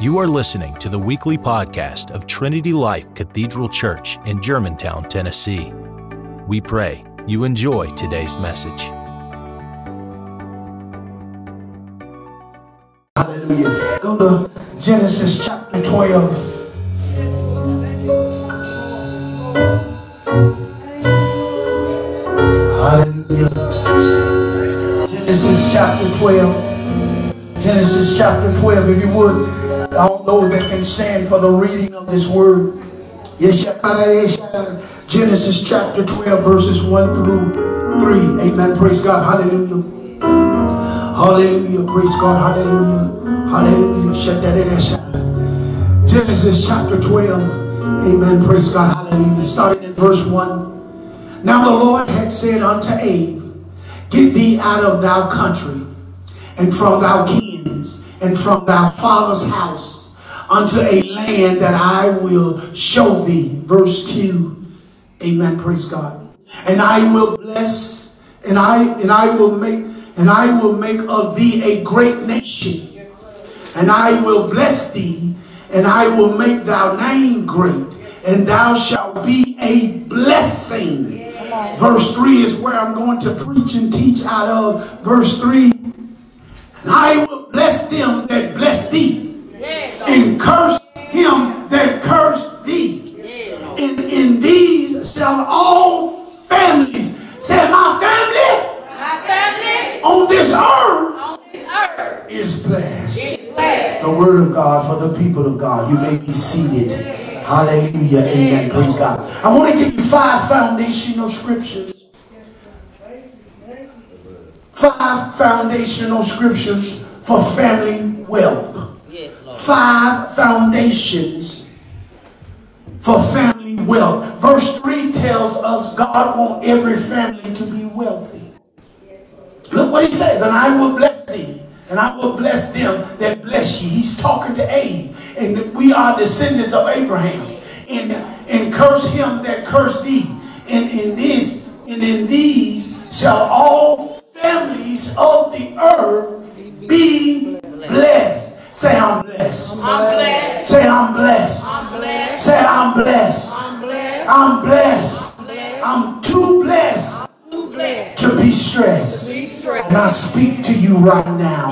You are listening to the weekly podcast of Trinity Life Cathedral Church in Germantown, Tennessee. We pray you enjoy today's message. Hallelujah. Go to Genesis chapter 12. Hallelujah. Genesis chapter 12. Genesis chapter 12. If you would, all those that can stand for the reading of this word. Genesis chapter 12, verses 1 through 3. Amen. Praise God. Hallelujah. Hallelujah. Praise God. Hallelujah. Hallelujah. Genesis chapter 12. Amen. Praise God. Hallelujah. Starting in verse 1. Now the Lord had said unto Abe, Get thee out of thy country, and from thy kins, and from thy father's house, unto a land that I will show thee. Verse 2. Amen. Praise God. And I will bless, and I and I will make, and I will make of thee a great nation. And I will bless thee, and I will make thy name great, and thou shalt be a blessing. Verse 3 is where I'm going to preach and teach out of. Verse 3 And I will bless them that bless thee, and curse him that curse thee. And in these shall all families say, My family, My family on this earth on this earth is blessed. is blessed. The word of God for the people of God. You may be seated. Hallelujah. Amen. Praise God. I want to give you five foundational scriptures. Five foundational scriptures for family wealth. Yes. Five foundations for family wealth. Verse 3 tells us God wants every family to be wealthy. Look what he says, and I will bless thee, and I will bless them that bless you. He's talking to Abe, and we are descendants of Abraham. And, and curse him that curse thee. And in this, and in these shall all families of the earth be blessed. Say I'm blessed. I'm blessed. Say I'm blessed. I'm blessed. Say I'm blessed. I'm blessed. I'm blessed. I'm too blessed Too blessed. to be stressed. And I speak to you right now.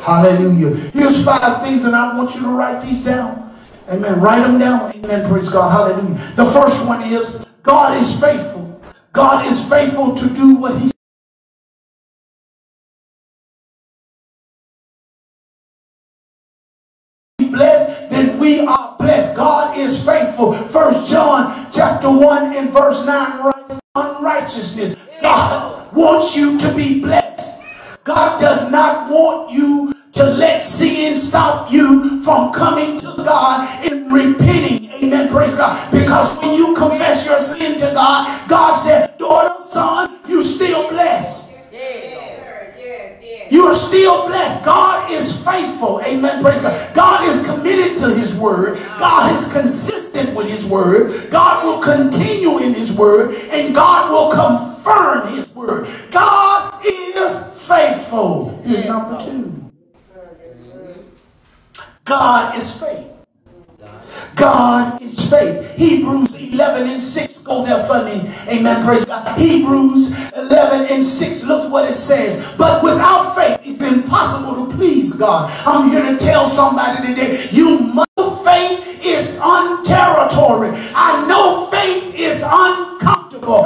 Hallelujah. Here's five things, and I want you to write these down. Amen. Write them down. Amen. Praise God. Hallelujah. The first one is God is faithful. God is faithful to do what He First John chapter 1 and verse 9, right? Unrighteousness. God wants you to be blessed. God does not want you to let sin stop you from coming to God and repenting. Amen. Praise God. Because when you confess your sin to God, God said, daughter, son, you still blessed. You are still blessed. God is faithful. Amen. Praise God. God is committed to his word. God is consistent with his word. God will continue in his word. And God will confirm his word. God is faithful. Here's number two. God is faith. God is faith. Hebrews 11 and 6. Go there for me. Amen. Praise God. Hebrews 11 and 6. Look what it says. But without faith, it's impossible to please God. I'm here to tell somebody today, you must faith is unterritory. I know faith is uncomfortable.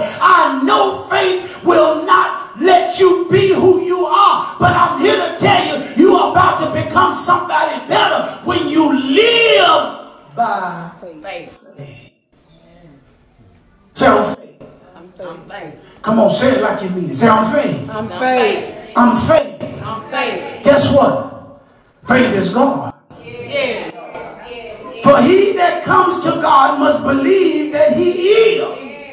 Say I'm faith. I'm faith. I'm faith. I'm faith. Guess what? Faith is God. Yeah. For he that comes to God must believe that he is.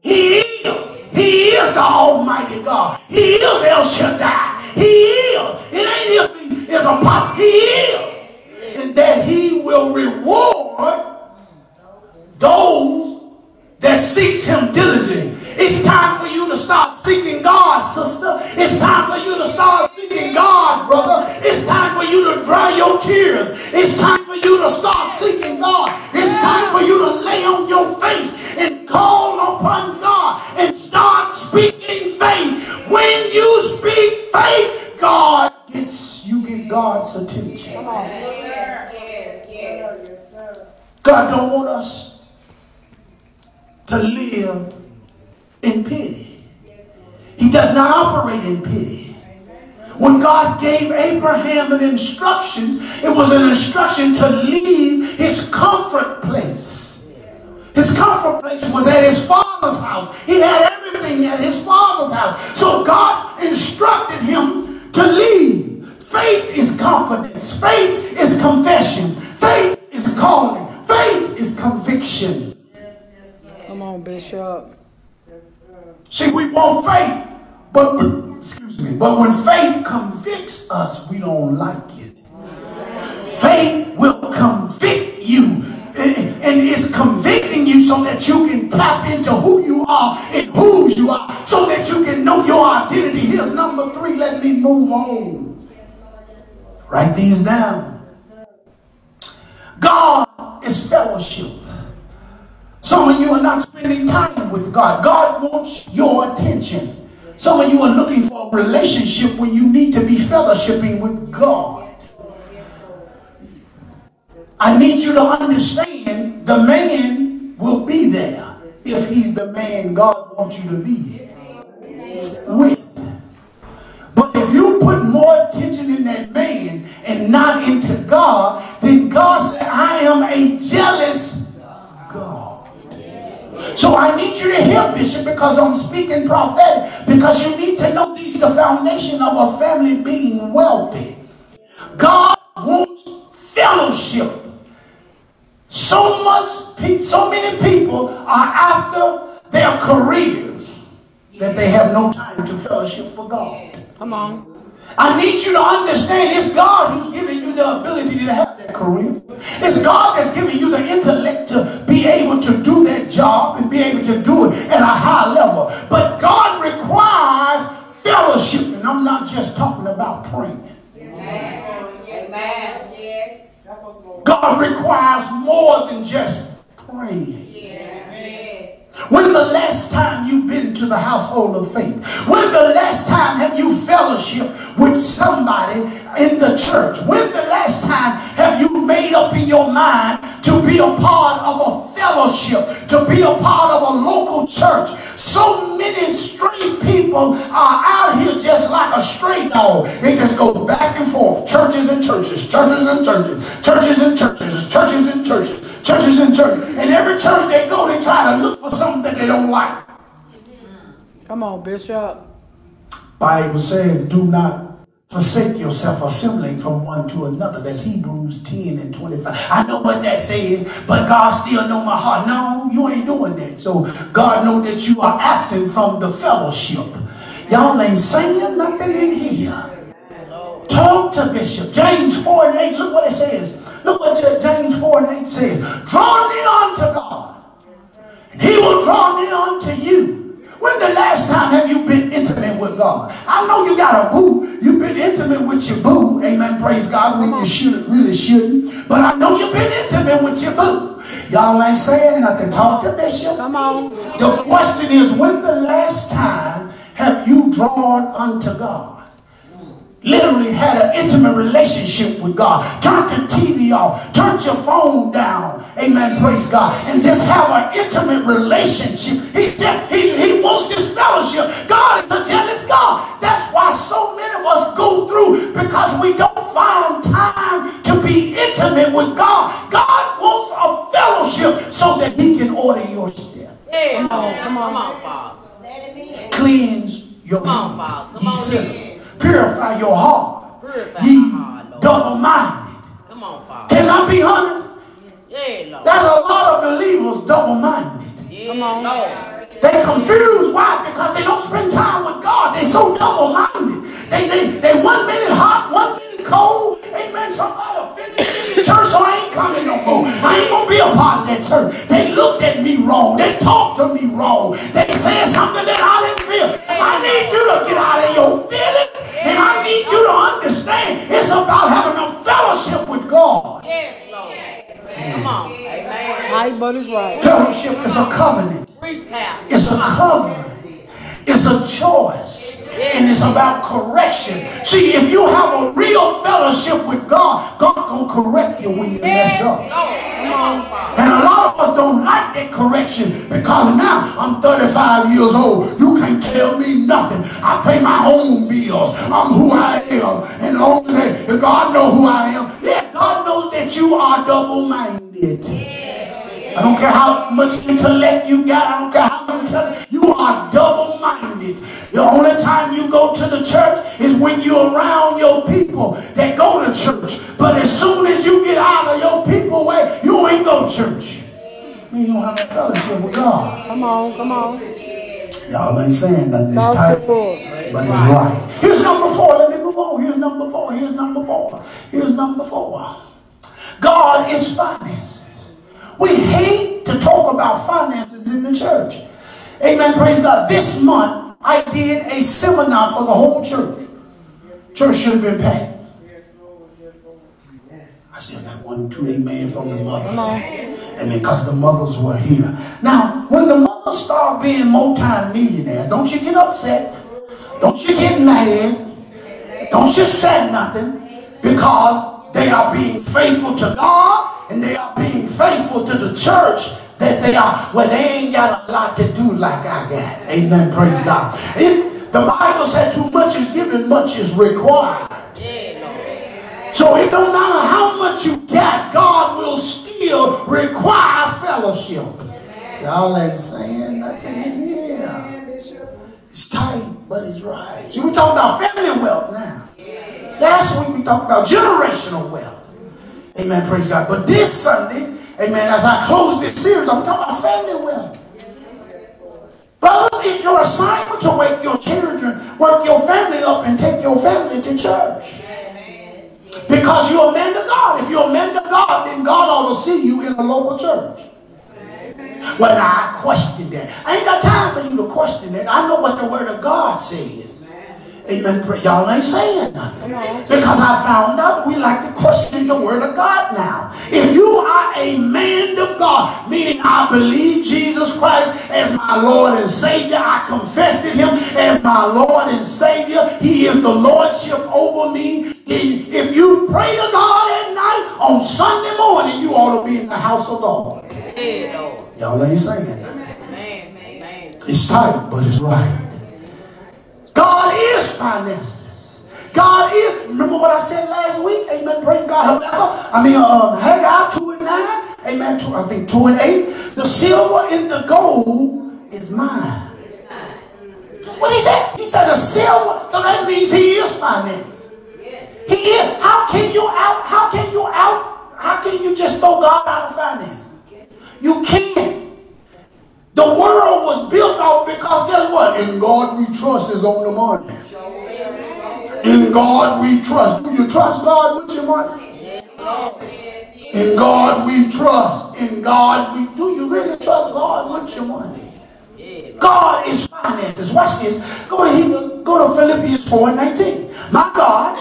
He is. He is the Almighty God. He is El Shaddai. He is. It ain't if he is a pop. He is. And that he will reward those that seeks him diligently. It's time for you to start seeking God, sister. It's time for you to start seeking God, brother. It's time for you to dry your tears. It's time for you to start seeking God. It's time for you to lay on your face and call upon God and start speaking faith. When you speak faith, God gets you get God's attention. God don't want us to live in pity. He does not operate in pity. When God gave Abraham an instructions, it was an instruction to leave his comfort place. His comfort place was at his father's house. He had everything at his father's house. So God instructed him to leave. Faith is confidence. Faith is confession. Faith is calling. Faith is conviction. Come on, Bishop. See, we want faith, but excuse me, but when faith convicts us, we don't like it. Faith will convict you. And it's convicting you so that you can tap into who you are and whose you are, so that you can know your identity. Here's number three. Let me move on. Write these down. God is fellowship. Some of you are not spending time with God. God wants your attention. Some of you are looking for a relationship when you need to be fellowshipping with God. I need you to understand the man will be there if he's the man God wants you to be with. But if you put more attention in that man and not into God, then God said, I am a jealous. So I need you to hear, Bishop, because I'm speaking prophetic, because you need to know these the foundation of a family being wealthy. God wants fellowship. So much, so many people are after their careers that they have no time to fellowship for God. Come on. I need you to understand it's God who's giving you the ability to have career. It's God that's giving you the intellect to be able to do that job and be able to do it at a high level. But God requires fellowship, and I'm not just talking about praying. God requires more than just praying. When the last time you've been to the household of faith? When the last time have you fellowship with somebody in the church? When the last time have you made up in your mind to be a part of a fellowship, to be a part of a local church? So many stray people are out here just like a stray dog. They just go back and forth, churches and churches, churches and churches, churches and churches, churches and churches churches and church. And every church they go, they try to look for something that they don't like. Come on, Bishop. Bible says, do not forsake yourself assembling from one to another. That's Hebrews 10 and 25. I know what that says, but God still know my heart. No, you ain't doing that. So God know that you are absent from the fellowship. Y'all ain't saying nothing in here. Talk to Bishop. James 4 and 8. Look what it says. Look what James 4 and 8 says. Draw near unto God, and he will draw near unto you. When the last time have you been intimate with God? I know you got a boo. You've been intimate with your boo. Amen. Praise God. When you should really shouldn't. But I know you've been intimate with your boo. Y'all ain't saying nothing. Talk to Bishop. Come on. The question is, when the last time have you drawn unto God? Literally had an intimate relationship with God. Turn the TV off. Turn your phone down. Amen. Praise God. And just have an intimate relationship. He said he, he wants this fellowship. God is a jealous God. That's why so many of us go through because we don't find time to be intimate with God. God wants a fellowship so that he can order your step Yeah. Come on, come on. Come on, Father. cleanse your Come on, Father. Come on. Purify your heart, Purify ye my heart, Lord. double-minded. Come on, Father. Can I be honest? Yeah, Lord. There's a lot of believers double-minded. Yeah, Come on. Lord. They confused. Why? Because they don't spend time with God. They so double-minded. They, they, they one minute hot, one minute cold. Amen. Somebody offended me in the church, so I ain't coming no more. I ain't gonna be a part of that church. They looked at me wrong. They talked to me wrong. They said something that I didn't feel. I need you to get out of your feelings, and I need you to understand it's about having a fellowship Yes, Lord. Come on. Amen. Tight, but it's right. Fellowship is a covenant. Priest house. It's a covering. It's a choice. And it's about correction. See, if you have a real fellowship with God, God gonna correct you when you mess up. Lord. Come on, Father. And a lot of us don't like that correction because now I'm 35 years old. You can't tell me nothing. I pay my own bills. I'm who I am. And that, and God know who I am. Yeah, God knows that you are double-minded. I don't care how much intellect you got. I don't care how much. You are double-minded. The only time you go to the church is when you're around your people that go to church. But as soon as you get out of your people way, you ain't go to church. You don't have a fellowship with God. Come on, come on. Y'all ain't saying nothing. It's tight, but it's right. Here's number four. Let me move on. Here's number four. Here's number four. Here's number four. God is finances. We hate to talk about finances in the church. Amen. Praise God. This month, I did a seminar for the whole church. Church should have been packed. I said, I got one, two amen from the mothers. And because the mothers were here. Now, when the mothers start being multi-millionaires, don't you get upset. Don't you get mad. Don't you say nothing. Because they are being faithful to God and they are being faithful to the church that they are, well, they ain't got a lot to do like I got. Amen. Praise God. It, the Bible said too much is given, much is required. So it don't matter how much you got, God will still require fellowship. Y'all ain't saying nothing in here. It's tight, but it's right. See, we talking about family wealth now. Last week we talked about generational wealth. Amen, praise God. But this Sunday, amen, as I close this series, I'm talking about family wealth. Brothers, it's your assignment to wake your children, work your family up, and take your family to church. Because you're a man of God. If you're a man of God, then God ought to see you in a local church. Well, now I question that. I ain't got time for you to question that. I know what the word of God says. Amen. Y'all ain't saying nothing. Because I found out we like to question the word of God now. If you are a man of God, meaning I believe Jesus Christ as my Lord and Savior, I confessed him as my Lord and Savior. He is the Lordship over me. If you pray to God at night, on Sunday morning, you ought to be in the house of the Lord. Hey, Lord. Y'all ain't saying nothing. It's tight, but it's right. God is finances. God is, remember what I said last week? Amen. Praise God. I mean, um, Haggai 2 and 9. Amen. Two, I think 2 and 8. The silver and the gold is mine. That's what he said. He said the silver, so that means he is finance. He is. How can you out, how can you out, how can you just throw God out of finances? You can't. The world was built off because guess what? In God we trust is on the money. In God we trust. Do you trust God with your money? In God we trust. In God we do you really trust God with your money? God is finances. Watch this. Go to Hebrew, go to Philippians 4 and 19. My God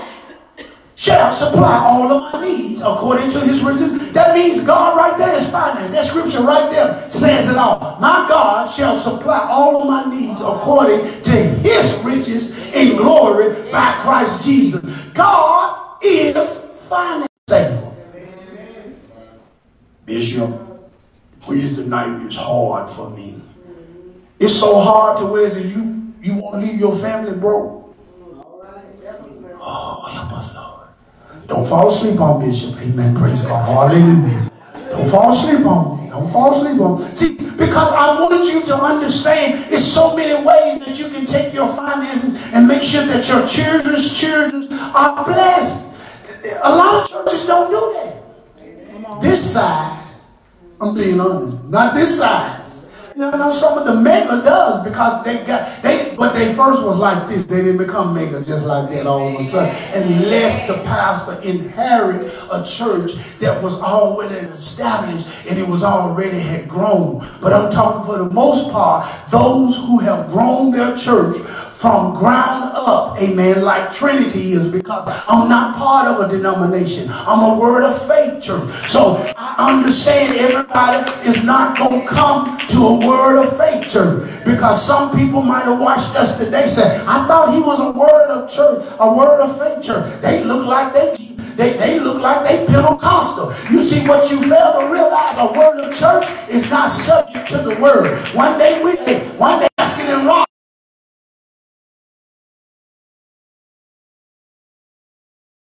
shall supply all of my needs according to his riches. That means God right there is finance. That scripture right there says it all. My God shall supply all of my needs according to his riches in glory by Christ Jesus. God is finance. Bishop, Wednesday night is hard for me. It's so hard to where you you won't leave your family broke. Oh, help us. Don't fall asleep on Bishop. Amen. Praise God. Hallelujah. Don't fall asleep on. Don't fall asleep on. See, because I wanted you to understand it's so many ways that you can take your finances and make sure that your children's children are blessed. A lot of churches don't do that. This size, I'm being honest, not this size. You know, some of the mega does because they got they but they first was like this. They didn't become mega just like that all of a sudden. Unless the pastor inherit a church that was already established and it was already had grown. But I'm talking for the most part, those who have grown their church from ground up, amen, like Trinity is because I'm not part of a denomination. I'm a word of faith church. So I understand everybody is not going to come to a word of faith church because some people might have watched us today say, I thought he was a word of church, a word of faith church. They look like they they, they look like they Pentecostal. You see what you fail to realize, a word of church is not subject to the word. One day we, one day asking and wrong.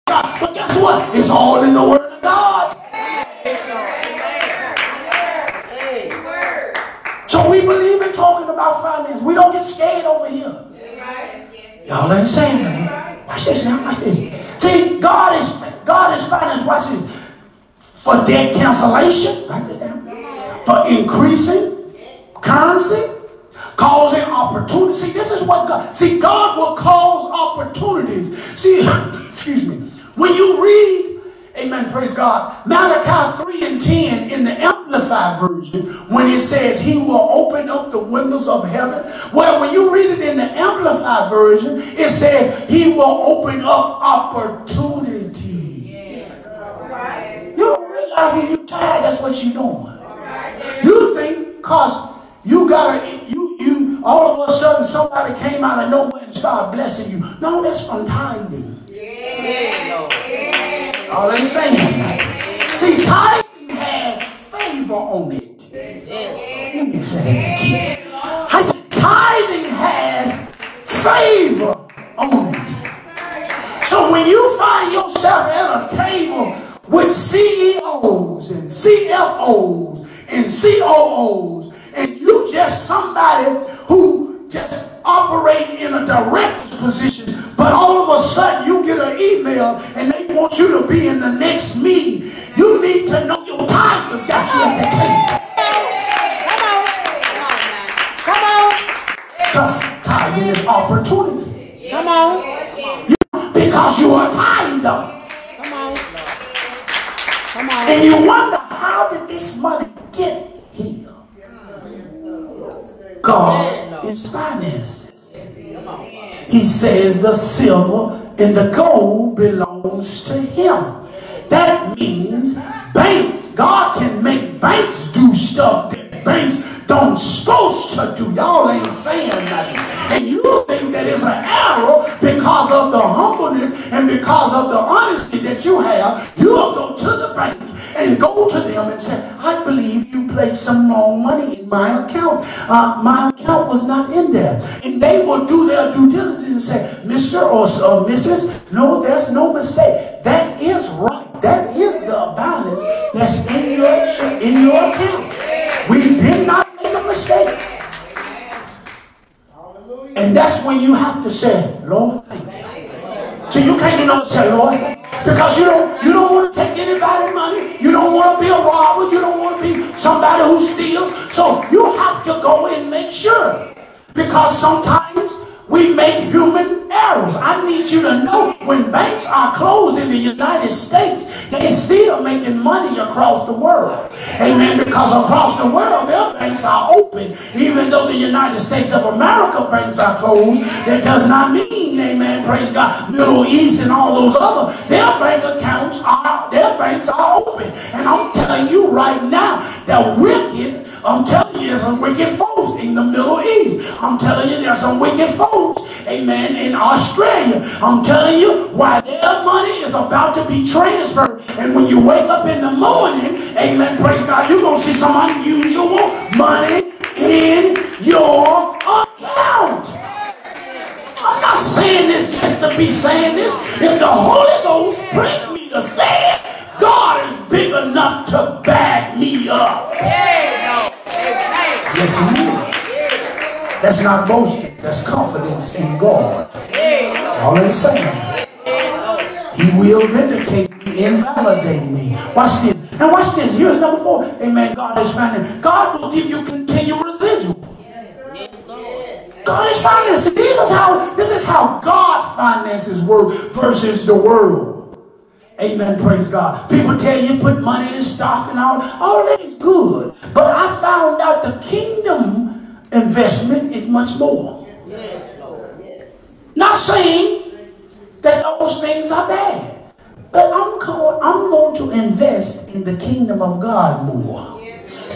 But guess what? It's all in the word of God. So we believe in talking about finance. We don't get scared over here. Y'all ain't saying nothing. Watch this now. Watch this. See, God is God is finance. Watch this. For debt cancellation. Write this down. For increasing currency. Causing opportunity. See, this is what God. See, God will cause opportunities. See, excuse me. When you read, amen, praise God, Malachi 3 and 10 in the Amplified Version, when it says he will open up the windows of heaven, well, when you read it in the Amplified Version, it says he will open up opportunities. You don't realize when you're tired, that's what you're doing. You think because you gotta, you, you, all of a sudden somebody came out of nowhere and started blessing you. No, that's from tithing. All they saying. See, tithing it. Let me say that again. I said tithing has favor on it. So when you find yourself at a table with CEOs and CFOs and COOs and you just somebody who just operate in a director's position but all of a sudden you get an email and they want you to be in the next meeting. You need to know your tithers got you at the table. Come on. Come on. Because tithing is opportunity. Come on. Because you are tither. Come on. Come on. And you wonder, how did this money get here? God is finances. He says the silver and the gold belongs to him. That means banks, God can make banks do stuff banks don't supposed to do. Y'all ain't saying nothing. And you think that it's an error because of the humbleness and because of the honesty that you have. You'll go to the bank and go to them and say, I believe you placed some wrong money in my account. Uh, my account was not in there. And they will do their due diligence and say, Mr. or uh, Mrs., no, there's no mistake. That is right. That is the balance that's in your, in your account. We did not make a mistake. And that's when you have to say, Lord, thank you. So you can't do nothing say, Lord, because you don't you don't want to take anybody money. You don't want to be a robber. You don't want to be somebody who steals. So you have to go and make sure. Because sometimes we make human errors. I need you to know when banks are closed in the United States, they're still making money across the world. Amen. Because across the world, their banks are open. Even though the United States of America banks are closed, that does not mean, amen, praise God, Middle East and all those other, their bank accounts are, their banks are open. And I'm telling you right now, the wicked, I'm telling there's some wicked folks in the Middle East. I'm telling you, there's some wicked folks, amen, in Australia. I'm telling you, why their money is about to be transferred. And when you wake up in the morning, amen, praise God, you're going to see some unusual money in your account. I'm not saying this just to be saying this. If the Holy Ghost pricked me to say it, God is big enough to back me up. That's not boasting. That's confidence in God. All ain't saying. He will vindicate me, invalidate me. Watch this. And watch this. Here's number four. Amen. God is financing. God will give you continual residual. God is financing. This is how this is how God finances work versus the world. Amen. Praise God. People tell you put money in stock and all. All that is good. But I found out the kingdom investment is much more. Not saying that those things are bad. But I'm, co- I'm going to invest in the kingdom of God more.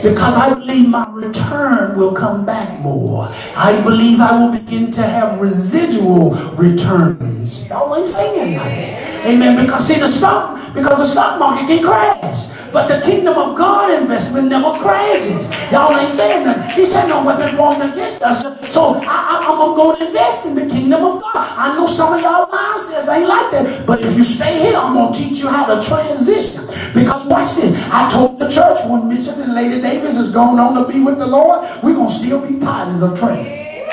Because I believe my return will come back more. I believe I will begin to have residual returns. Y'all ain't saying nothing. Amen. Because see the stock, because the stock market can crash. But the kingdom of God investment never crashes. Y'all ain't saying nothing. He said no weapon formed against us. So I, I'm going to invest in the kingdom of God. I know some of y'all mindsets ain't like that. But if you stay here, I'm going to teach you how to transition. Because watch this. I told the church when Bishop and Lady Davis is going on to be with the Lord, we're going to still be titans of Trinity.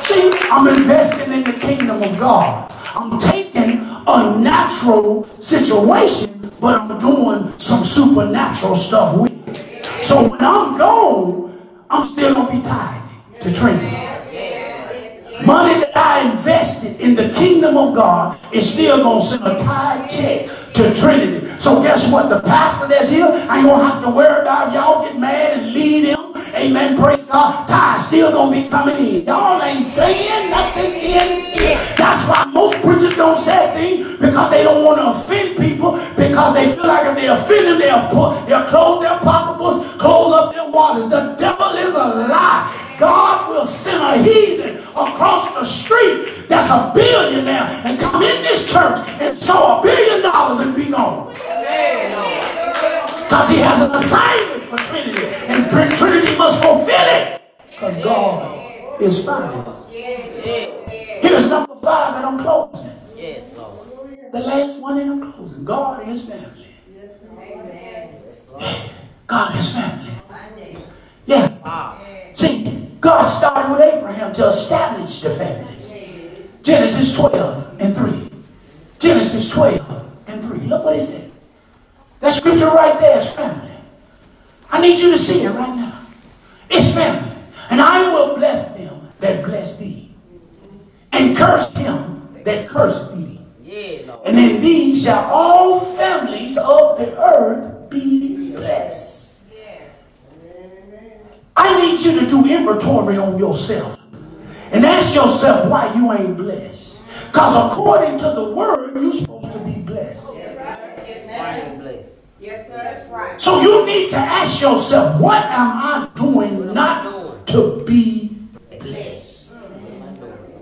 See, I'm investing in the kingdom of God. I'm taking a natural situation, but I'm doing some supernatural stuff with it. So when I'm gone, I'm still gonna be tied to Trinity. Money that I invested in the kingdom of God is still gonna send a tithe check to Trinity. So guess what? The pastor that's here, I ain't gonna have to worry about if y'all get mad and lead him. Amen. Praise God. Tithe still gonna be coming in. Y'all ain't saying nothing in here. That's why most preachers don't say things because they don't want to offend people because they feel like if they offend them, they'll put they'll close their pocketbooks, close up their waters. The devil is a lie. God will send a heathen across the street that's a billionaire and come in this church and sow a billion dollars and be gone. Because he has an assignment for Trinity. And Tr- Trinity must fulfill it. Because God is finance. Here's number five, and I'm closing. Yes, Lord. The last one, and I'm closing. God is family. God is family. Yeah. See, God started with Abraham to establish the families. Genesis 12 and 3. Genesis 12 and 3. Look what it said. That scripture right there is family. I need you to see it right now. It's family. And I will bless them that bless thee, and curse him that curse thee. And in thee shall all families of the earth be blessed. Need you to do inventory on yourself and ask yourself why you ain't blessed. Because according to the word, you're supposed to be blessed. Yes, sir, that's right. So you need to ask yourself, what am I doing not to be blessed?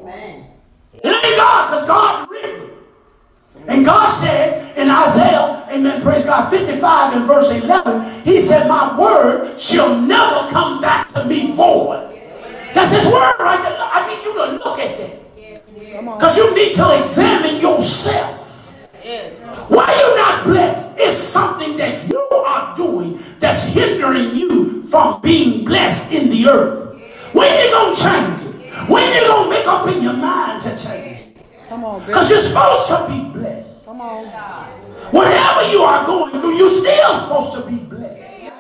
Man. It ain't God, because God it. And God says in Isaiah, amen, praise God, 55 and verse 11, he said, my word shall never come back to me void. That's his word right there. I need you to look at that. Because you need to examine yourself. Why you not blessed? It's something that you are doing that's hindering you from being blessed in the earth. When you gonna change it? When you gonna make up in your mind to change? Come on, Because you're supposed to be blessed. Come on. Whatever you are going through, you're still supposed to be blessed.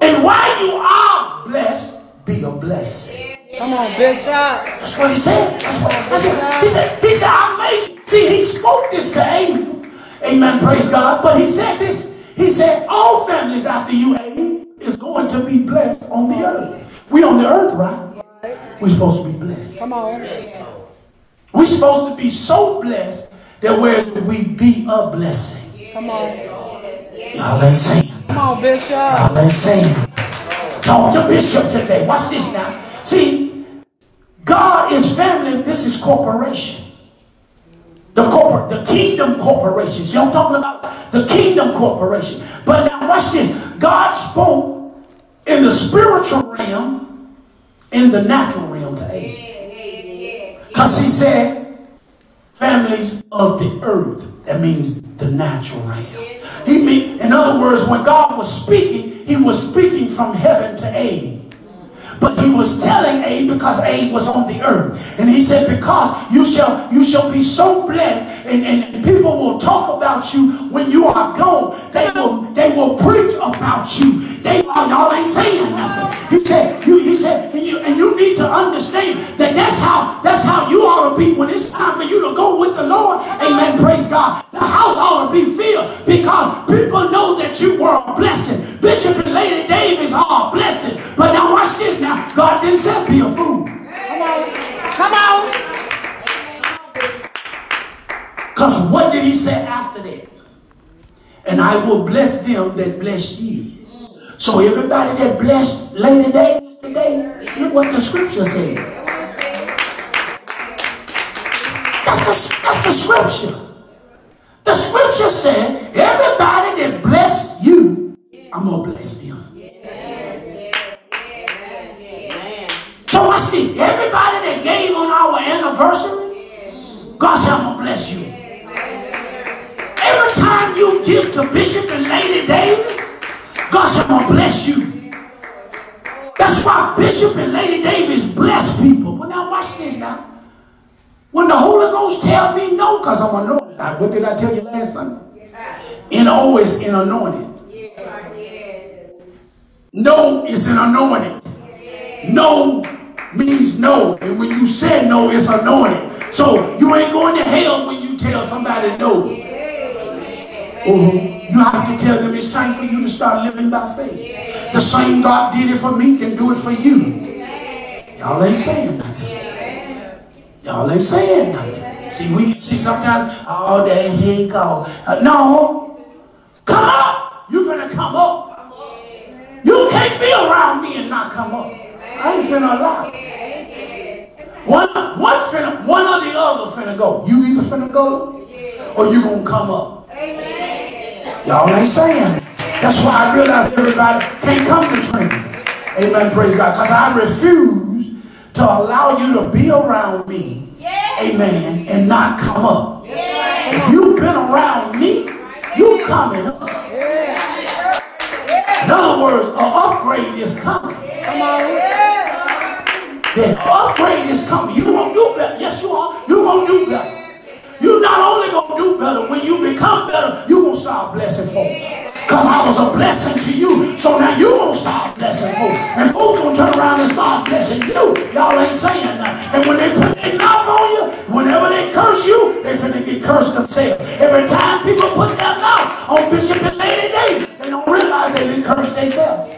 And while you are blessed, be a blessing. Come on, Bishop. That's what he said. That's what, that's what he said. He said, I made you. See, he spoke this to Abel. Amen. Praise God. But he said this. He said, all families after you, Abel, is going to be blessed on the earth. We on the earth, right? We're supposed to be blessed. Come on. We're supposed to be so blessed that whereas we be a blessing. Come on. Y'all ain't saying. Come on, Bishop. Y'all ain't saying. Talk to Bishop today. Watch this now. See, God is family. This is corporation. The corporate, the kingdom corporation. See, I'm talking about the kingdom corporation. But now watch this. God spoke in the spiritual realm, in the natural realm to Abe. Because he said, families of the earth. That means the natural realm. He mean, in other words, when God was speaking, he was speaking from heaven to Abe. But he was telling Abe because Abe was on the earth. And he said, because you shall you shall be so blessed and, and, people will talk about you when you are gone. They will they will preach about you. They oh, y'all ain't saying nothing. He said, you he said, and you and you need to understand that that's how that's how you ought to be when it's time for you to go with the Lord. Amen. Praise God. The house ought to be filled because people know that you were a blessing. Bishop and Lady Davis are a blessing. But now watch this now. God didn't say be a fool. Come on. Come on. Because what did he say after that? And I will bless them that bless you. So everybody that blessed Lady Davis today, look what the scripture says. That's the, that's the scripture. The scripture said, everybody that bless you, I'm going to bless them. So watch this. Everybody that gave on our anniversary, God said, I'm going to bless you. Every time you give to Bishop and Lady Davis, God said, I'm going to bless you. That's why Bishop and Lady Davis bless people. But now watch this now. When the Holy Ghost tell me no, because I'm anointed. I- What did I tell you last Sunday? N-O is in anointing. No is an anointing. No means no. And when you said no, it's anointing. So you ain't going to hell when you tell somebody no. You have to tell them it's time for you to start living by faith. The same God did it for me can do it for you. Y'all ain't saying nothing. Y'all ain't saying nothing. See, we can see sometimes, oh, there he go. Uh, no. Come up. You finna come up. You can't be around me and not come up. I ain't finna allow. One, one, finna, one or the other finna go. You either finna go or you gonna come up. Y'all ain't saying. That's why I realize everybody can't come to Trinity. Amen. Praise God. Because I refuse to allow you to be around me. Amen. And not come up. If you've been around me, you coming up. In other words, an upgrade is coming. Come on. The upgrade is coming. You won't do better. Yes, you are. You won't do better. You not only gonna do better, when you become better, you're gonna start blessing folks. Because I was a blessing to you. So now you gonna start blessing folks. And folks gonna turn around and start blessing you. Y'all ain't saying nothing. And when they put their mouth on you, whenever they curse you, they finna get cursed themselves. Every time people put their mouth on Bishop and Lady Davis, they don't realize they didn't curse themselves.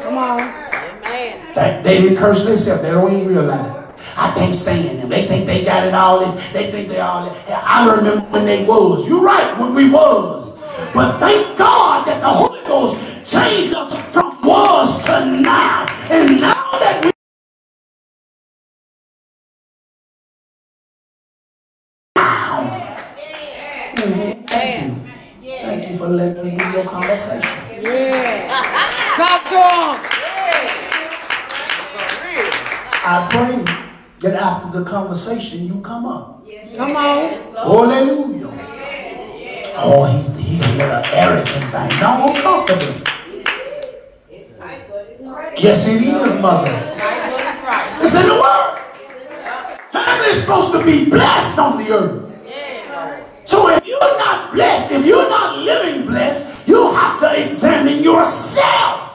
Come on. They, they didn't curse themselves. They don't even realize it. I can't stand them. They think they got it all this. They think they all this. I remember when they was. You're right, when we was. But thank God that the Holy Ghost changed us from was to now. And now that we now. Mhm. Thank you. Thank you for letting me be your conversation. Yeah. Talk to him. I pray that after the conversation you come up. Come on. Hallelujah. Oh, he's, he's a little arrogant thing. No, I'm comfortable. Yes, it is, mother. It's in the word. Family is supposed to be blessed on the earth. So if you're not blessed, if you're not living blessed, you have to examine yourself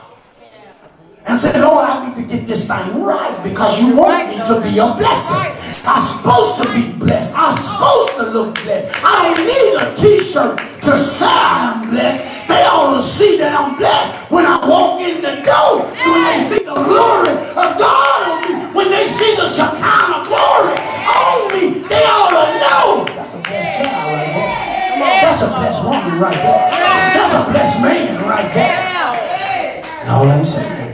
and say, Lord, I need to get this thing right because you want me to be a blessing. I'm supposed to be blessed. I'm supposed to look blessed. I don't need a t-shirt to say I'm blessed. They ought to see that I'm blessed when I walk in the door. When they see the glory of God on me. When they see the Shekinah glory on me. They ought to know. That's a blessed child right there. That's a blessed woman right there. That's a blessed man right there. Y'all I ain't saying.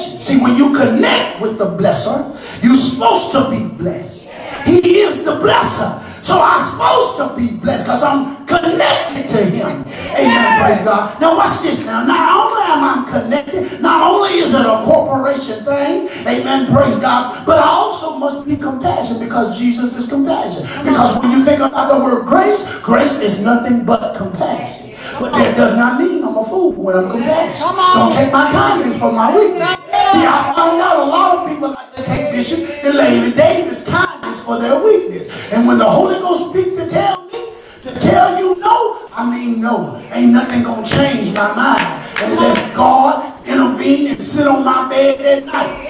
Connection. See, when you connect with the blesser, you're supposed to be blessed. He is the blesser. So I'm supposed to be blessed because I'm connected to him. Amen. Praise God. Now watch this now. Not only am I connected, not only is it a corporation thing, amen, praise God, but I also must be compassion because Jesus is compassion. Because when you think about the word grace, grace is nothing but compassion. But that does not mean I'm a fool when I'm compassionate. Don't take my kindness for my weakness. See, I found out a lot of people like to take Bishop and Lady Davis kindness for their weakness. And when the Holy Ghost speak to tell me, to tell you no, I mean no. Ain't nothing gonna change my mind unless God intervene and sit on my bed at night.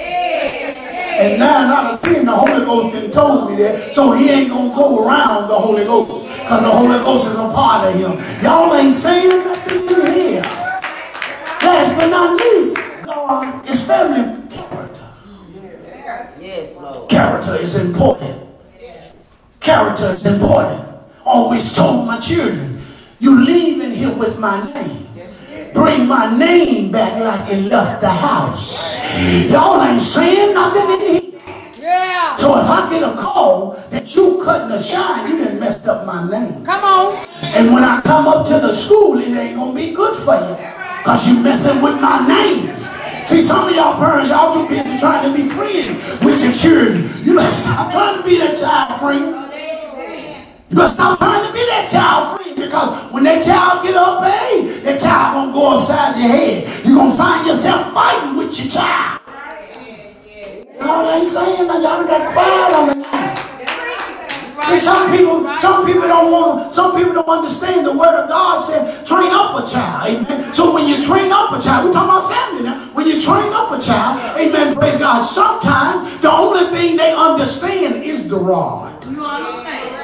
And nine out of ten, the Holy Ghost done told me that, so he ain't gonna go around the Holy Ghost, because the Holy Ghost is a part of him. Y'all ain't saying nothing in here. Last but not least, God is family character. Yes, Lord. Character is important. Character is important. Always told my children, you leave in here with my name. Bring my name back like you left the house. Y'all ain't saying nothing in here. Yeah. So if I get a call that you cutting a shine, you done messed up my name. Come on. And when I come up to the school, it ain't gonna be good for you. Cause you messing with my name. See, some of y'all parents, y'all too busy trying to be friends with your children. You better stop trying to be that child friend. You better stop trying to be that child friend because when that child get up, hey, that child gonna go upside your head. you gonna find yourself fighting with your child. Y'all ain't saying that. Y'all got quiet on now. See, some people, some people don't want some people don't understand the word of God said, train up a child. Amen. So when you train up a child, we're talking about family now. When you train up a child, amen, praise God, sometimes the only thing they understand is the rod. You understand?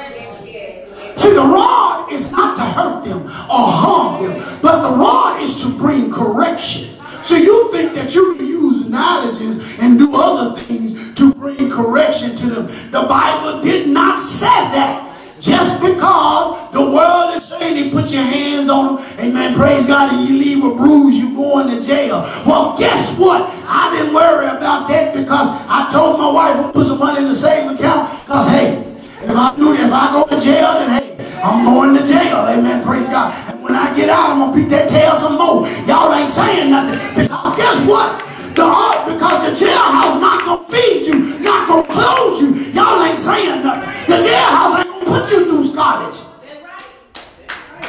See, the rod is not to hurt them or harm them, but the rod is to bring correction. So you think that you can use knowledges and do other things to bring correction to them. The Bible did not say that. Just because the world is saying you put your hands on them, amen, praise God, and you leave a bruise, you going to jail. Well, guess what? I didn't worry about that because I told my wife to put some money in the savings account because, hey, if I do if I go to jail, then hey, I'm going to jail. Amen. Praise God. When I get out, I'm gonna beat that tail some more. Y'all ain't saying nothing. Because guess what? The art, because the jailhouse not gonna feed you, not gonna clothe you. Y'all ain't saying nothing. The jailhouse ain't gonna put you through college.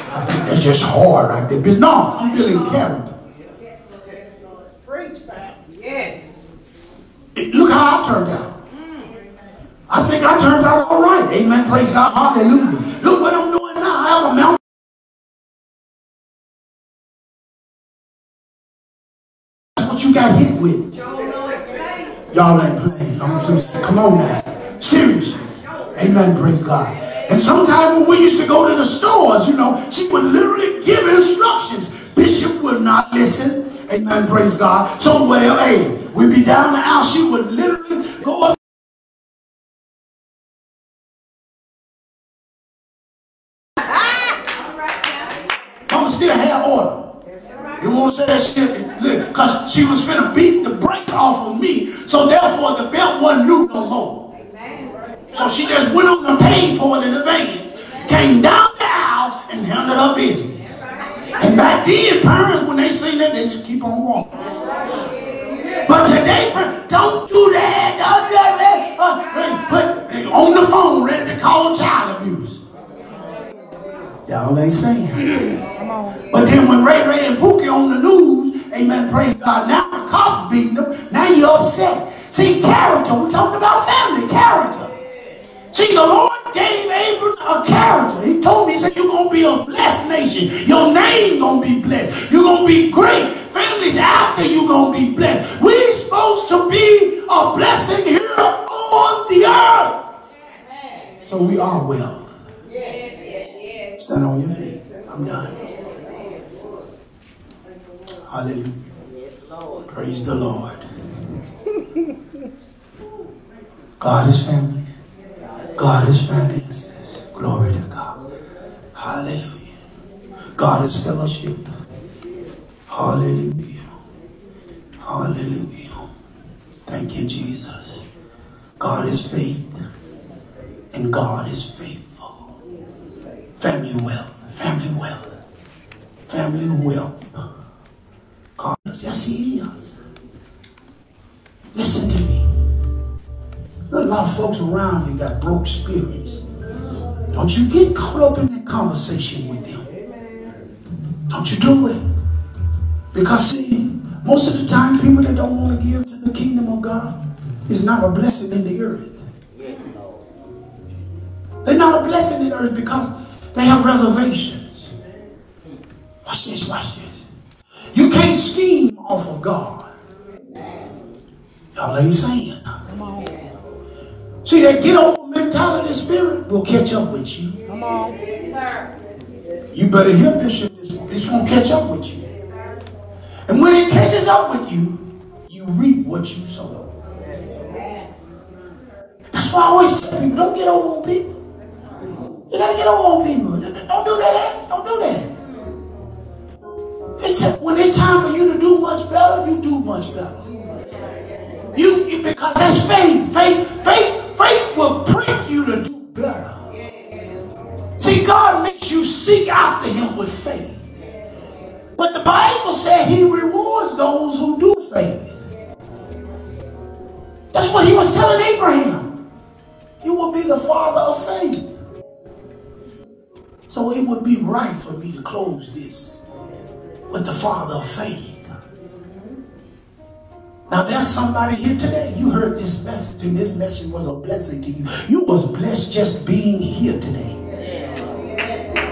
I think that's just hard right there. But no, I'm dealing character. Yes. Look how I turned out. I think I turned out all right. Amen. Praise God. Hallelujah. Look what I'm doing now. I have a mountain. With. Y'all ain't playing. Come on now. Seriously. Amen. Praise God. And sometimes when we used to go to the stores, you know, she would literally give instructions. Bishop would not listen. Amen. Praise God. So whatever, hey, we'd be down the aisle. She would literally go up. Still had order. You won't say that shit because she was So therefore the belt wasn't new no more. So she just went on and paid for it in advance. Came down the aisle and handled her business. And back then, parents, when they seen that, they just keep on walking. But today, don't do that. Don't do that. Uh, put on the phone, ready to call child abuse. Y'all ain't saying. But then when Ray Ray and Pookie on the news, amen, praise God, now the cops beating them, now you're upset. See, character, we're talking about family, character. See, the Lord gave Abram a character. He told me, he said, you're going to be a blessed nation. Your name going to be blessed. You're going to be great. Families after you going to be blessed. We're supposed to be a blessing here on the earth. So we are wealth. Stand on your feet. I'm done. Hallelujah. Yes, Lord. Praise the Lord. God is family. God is family. Glory to God. Hallelujah. God is fellowship. Hallelujah. Hallelujah. Thank you, Jesus. God is faith. And God is faithful. Family wealth. Family wealth. Family wealth. God. Yes, He is. Listen to me. There's a lot of folks around you got broke spirits. Don't you get caught up in that conversation with them. Don't you do it. Because see, most of the time people that don't want to give to the kingdom of God is not a blessing in the earth. They're not a blessing in the earth because they have reservations. Watch this, watch this. You can't scheme off of God. Y'all ain't saying nothing. See, that get over mentality spirit will catch up with you. Come on. You better hear Bishop. It's, it's going to catch up with you. And when it catches up with you, you reap what you sow. That's why I always tell people, don't get over on people. You gotta get over on people. Don't do that. Don't do that. It's when it's time for you to do much better, you do much better. You, you because that's faith. Faith, faith, faith will prick you to do better. See, God makes you seek after Him with faith. But the Bible said He rewards those who do faith. That's what He was telling Abraham. You will be the father of faith. So it would be right for me to close this with the father of faith. Now there's somebody here today. You heard this message, and this message was a blessing to you. You was blessed just being here today.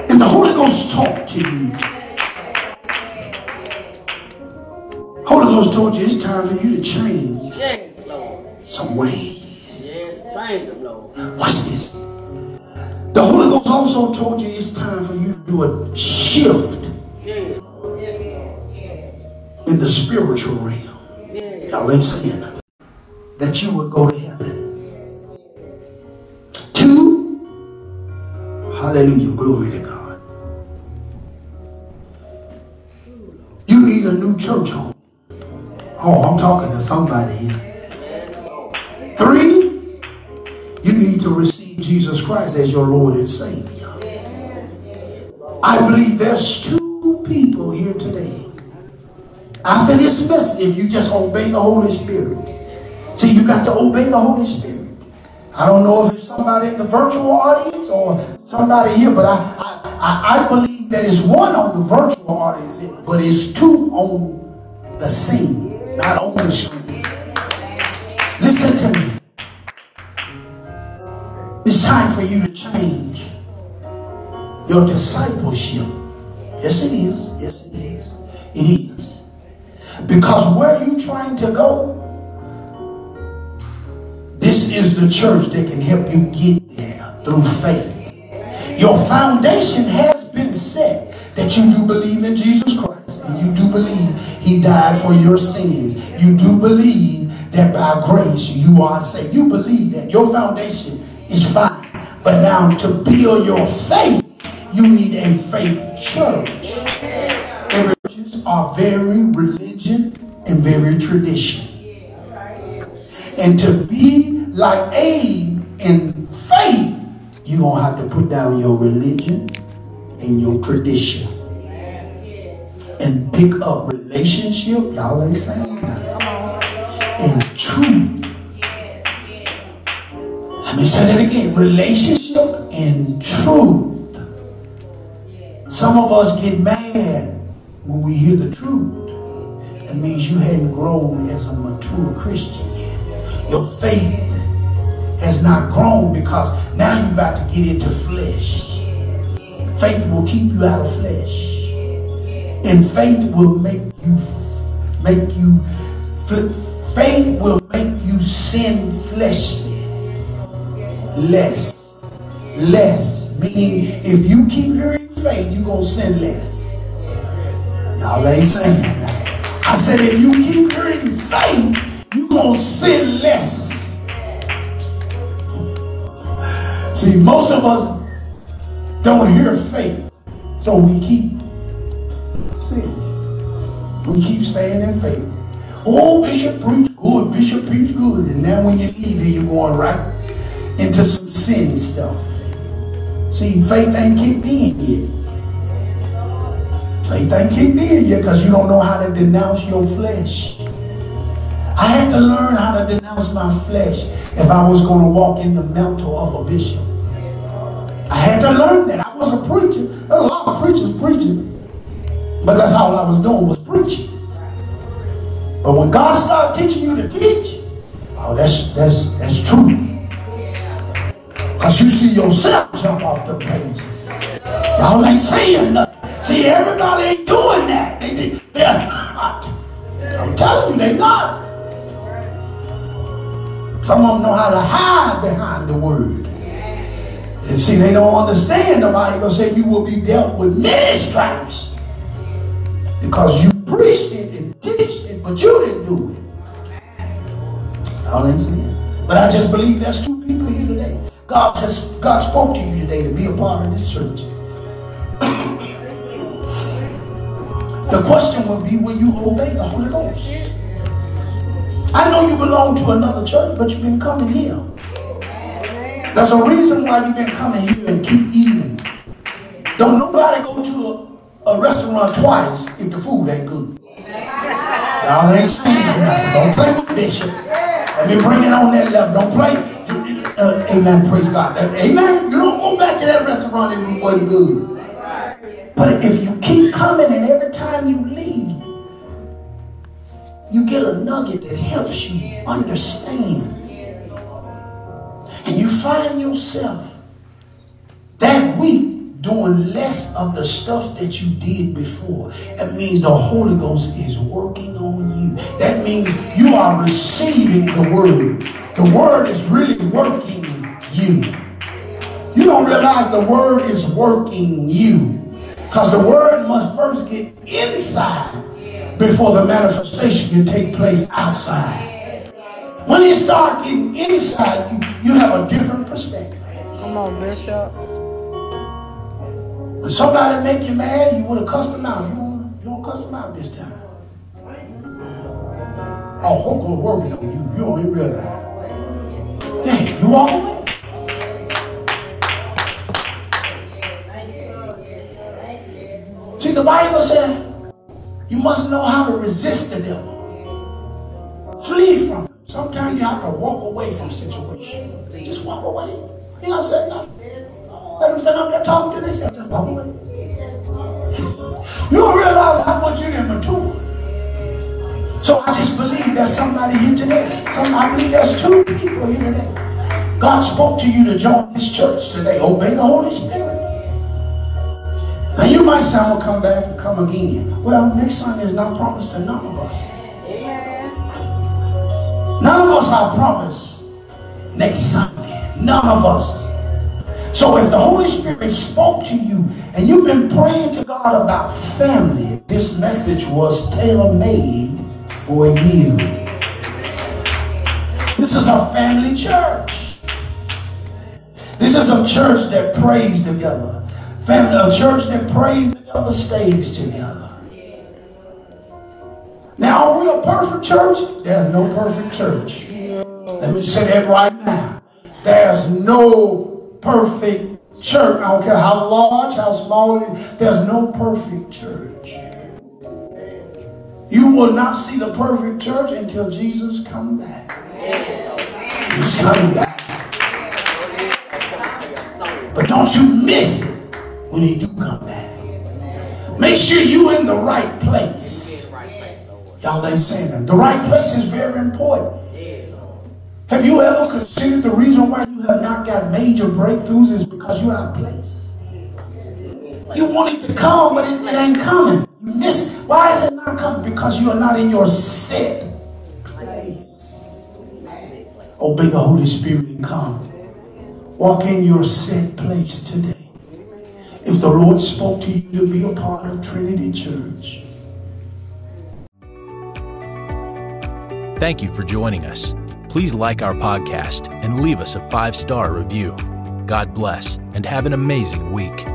And the Holy Ghost talked to you. Holy Ghost told you it's time for you to change some ways. Yes, change them, Lord. Watch this. The Holy Ghost also told you it's time for you to do a shift spiritual realm. Y'all ain't saying nothing. That you would go to heaven. Two, hallelujah, glory to God. You need a new church home. Oh, I'm talking to somebody here. Three, you need to receive Jesus Christ as your Lord and Savior. I believe there's two people here today after this message, if you just obey the Holy Spirit. See, you got to obey the Holy Spirit. I don't know if it's somebody in the virtual audience or somebody here, but I, I, I, I believe that it's one on the virtual audience, but it's two on the scene, not on the screen. Listen to me. It's time for you to change your discipleship. Yes, it is. Yes, it is. Because where are you trying to go, this is the church that can help you get there through faith. Your foundation has been set that you do believe in Jesus Christ and you do believe he died for your sins. You do believe that by grace you are saved. You believe that your foundation is fine. But now to build your faith, you need a faith church. Are very religion and very tradition. And to be like Abe in faith, you're going to have to put down your religion and your tradition. And pick up relationship, y'all ain't saying that. And truth. Let me say that again. Relationship and truth. Some of us get mad when we hear the truth. That means you hadn't grown as a mature Christian yet. Your faith has not grown because now you're about to get into flesh. Faith will keep you out of flesh. And faith will make you make you faith will make you sin fleshly less. Less. Meaning if you keep hearing faith, you're gonna sin less. Y'all ain't saying that. I said if you keep hearing faith, you're gonna sin less. See, most of us don't hear faith, so we keep sinning. We keep staying in faith. Oh, Bishop preach good, Bishop preach good. And now when you leave here, you're going right into some sin stuff. See, faith ain't kicked in yet. Faith ain't kicked in yet because you don't know how to denounce your flesh. I had to learn how to denounce my flesh if I was going to walk in the mantle of a bishop. I had to learn that. I was a preacher. There's a lot of preachers preaching. But that's all I was doing was preaching. But when God started teaching you to teach, oh, that's that's that's true. Because you see yourself jump off the pages. Y'all ain't saying nothing. See, everybody ain't doing that. They, they, they're not. I'm telling you, they're not. Some of them know how to hide behind the word. And see, they don't understand the Bible say you will be dealt with many stripes. Because you preached it and teached it, but you didn't do it. Y'all ain't saying. But I just believe there's two people here today. God has God spoke to you today to be a part of this church. The question would be, will you obey the Holy Ghost? I know you belong to another church, but you've been coming here. There's a reason why you've been coming here and keep eating. Don't nobody go to a, a restaurant twice if the food ain't good. Y'all ain't saying nothing. Don't play with Bishop. Let me bring it on that level. Don't play. Uh, amen. Praise God. Amen. You don't go back to that restaurant if it wasn't good. But if you keep coming and every time you leave, you get a nugget that helps you understand. And you find yourself that week doing less of the stuff that you did before. That means the Holy Ghost is working on you. That means you are receiving the word. The word is really working you. You don't realize the word is working you. Because the word must first get inside before the manifestation can take place outside. When you start getting inside, you, you have a different perspective. Come on, Bishop. When somebody make you mad, you would have cussed them out. You don't, you don't cuss them out this time. Oh, hope gonna working on you. You don't even realize. Hey, you. See, the Bible said you must know how to resist the devil. Flee from him. Sometimes you have to walk away from situation. Just walk away. You don't say nothing. Let them stand up there talking to themselves. Just walk away. You don't realize how much you're mature. So I just believe there's somebody here today. Some, I believe there's two people here today. God spoke to you to join this church today. Obey the Holy Spirit. Now you might say, I'm going to come back and come again. Well, next Sunday is not promised to none of us. None of us are promised next Sunday. None of us. So if the Holy Spirit spoke to you and you've been praying to God about family, this message was tailor-made for you. This is a family church. This is a church that prays together. Family, a church that prays together, stays together. Now, are we a perfect church? There's no perfect church. Let me say that right now. There's no perfect church. I don't care how large, how small it is. There's no perfect church. You will not see the perfect church until Jesus comes back. He's coming back. But don't you miss it when he do come back. Make sure you in the right place. Y'all ain't saying that. The right place is very important. Have you ever considered the reason why you have not got major breakthroughs is because you're out of place? You want it to come, but it, ain't coming. You miss it. Why is it not coming? Because you are not in your set place. Obey the Holy Spirit and come. Walk in your set place today. If the Lord spoke to you to be a part of Trinity Church, Thank you for joining us. Please like our podcast and leave us a five star review. God bless and have an amazing week.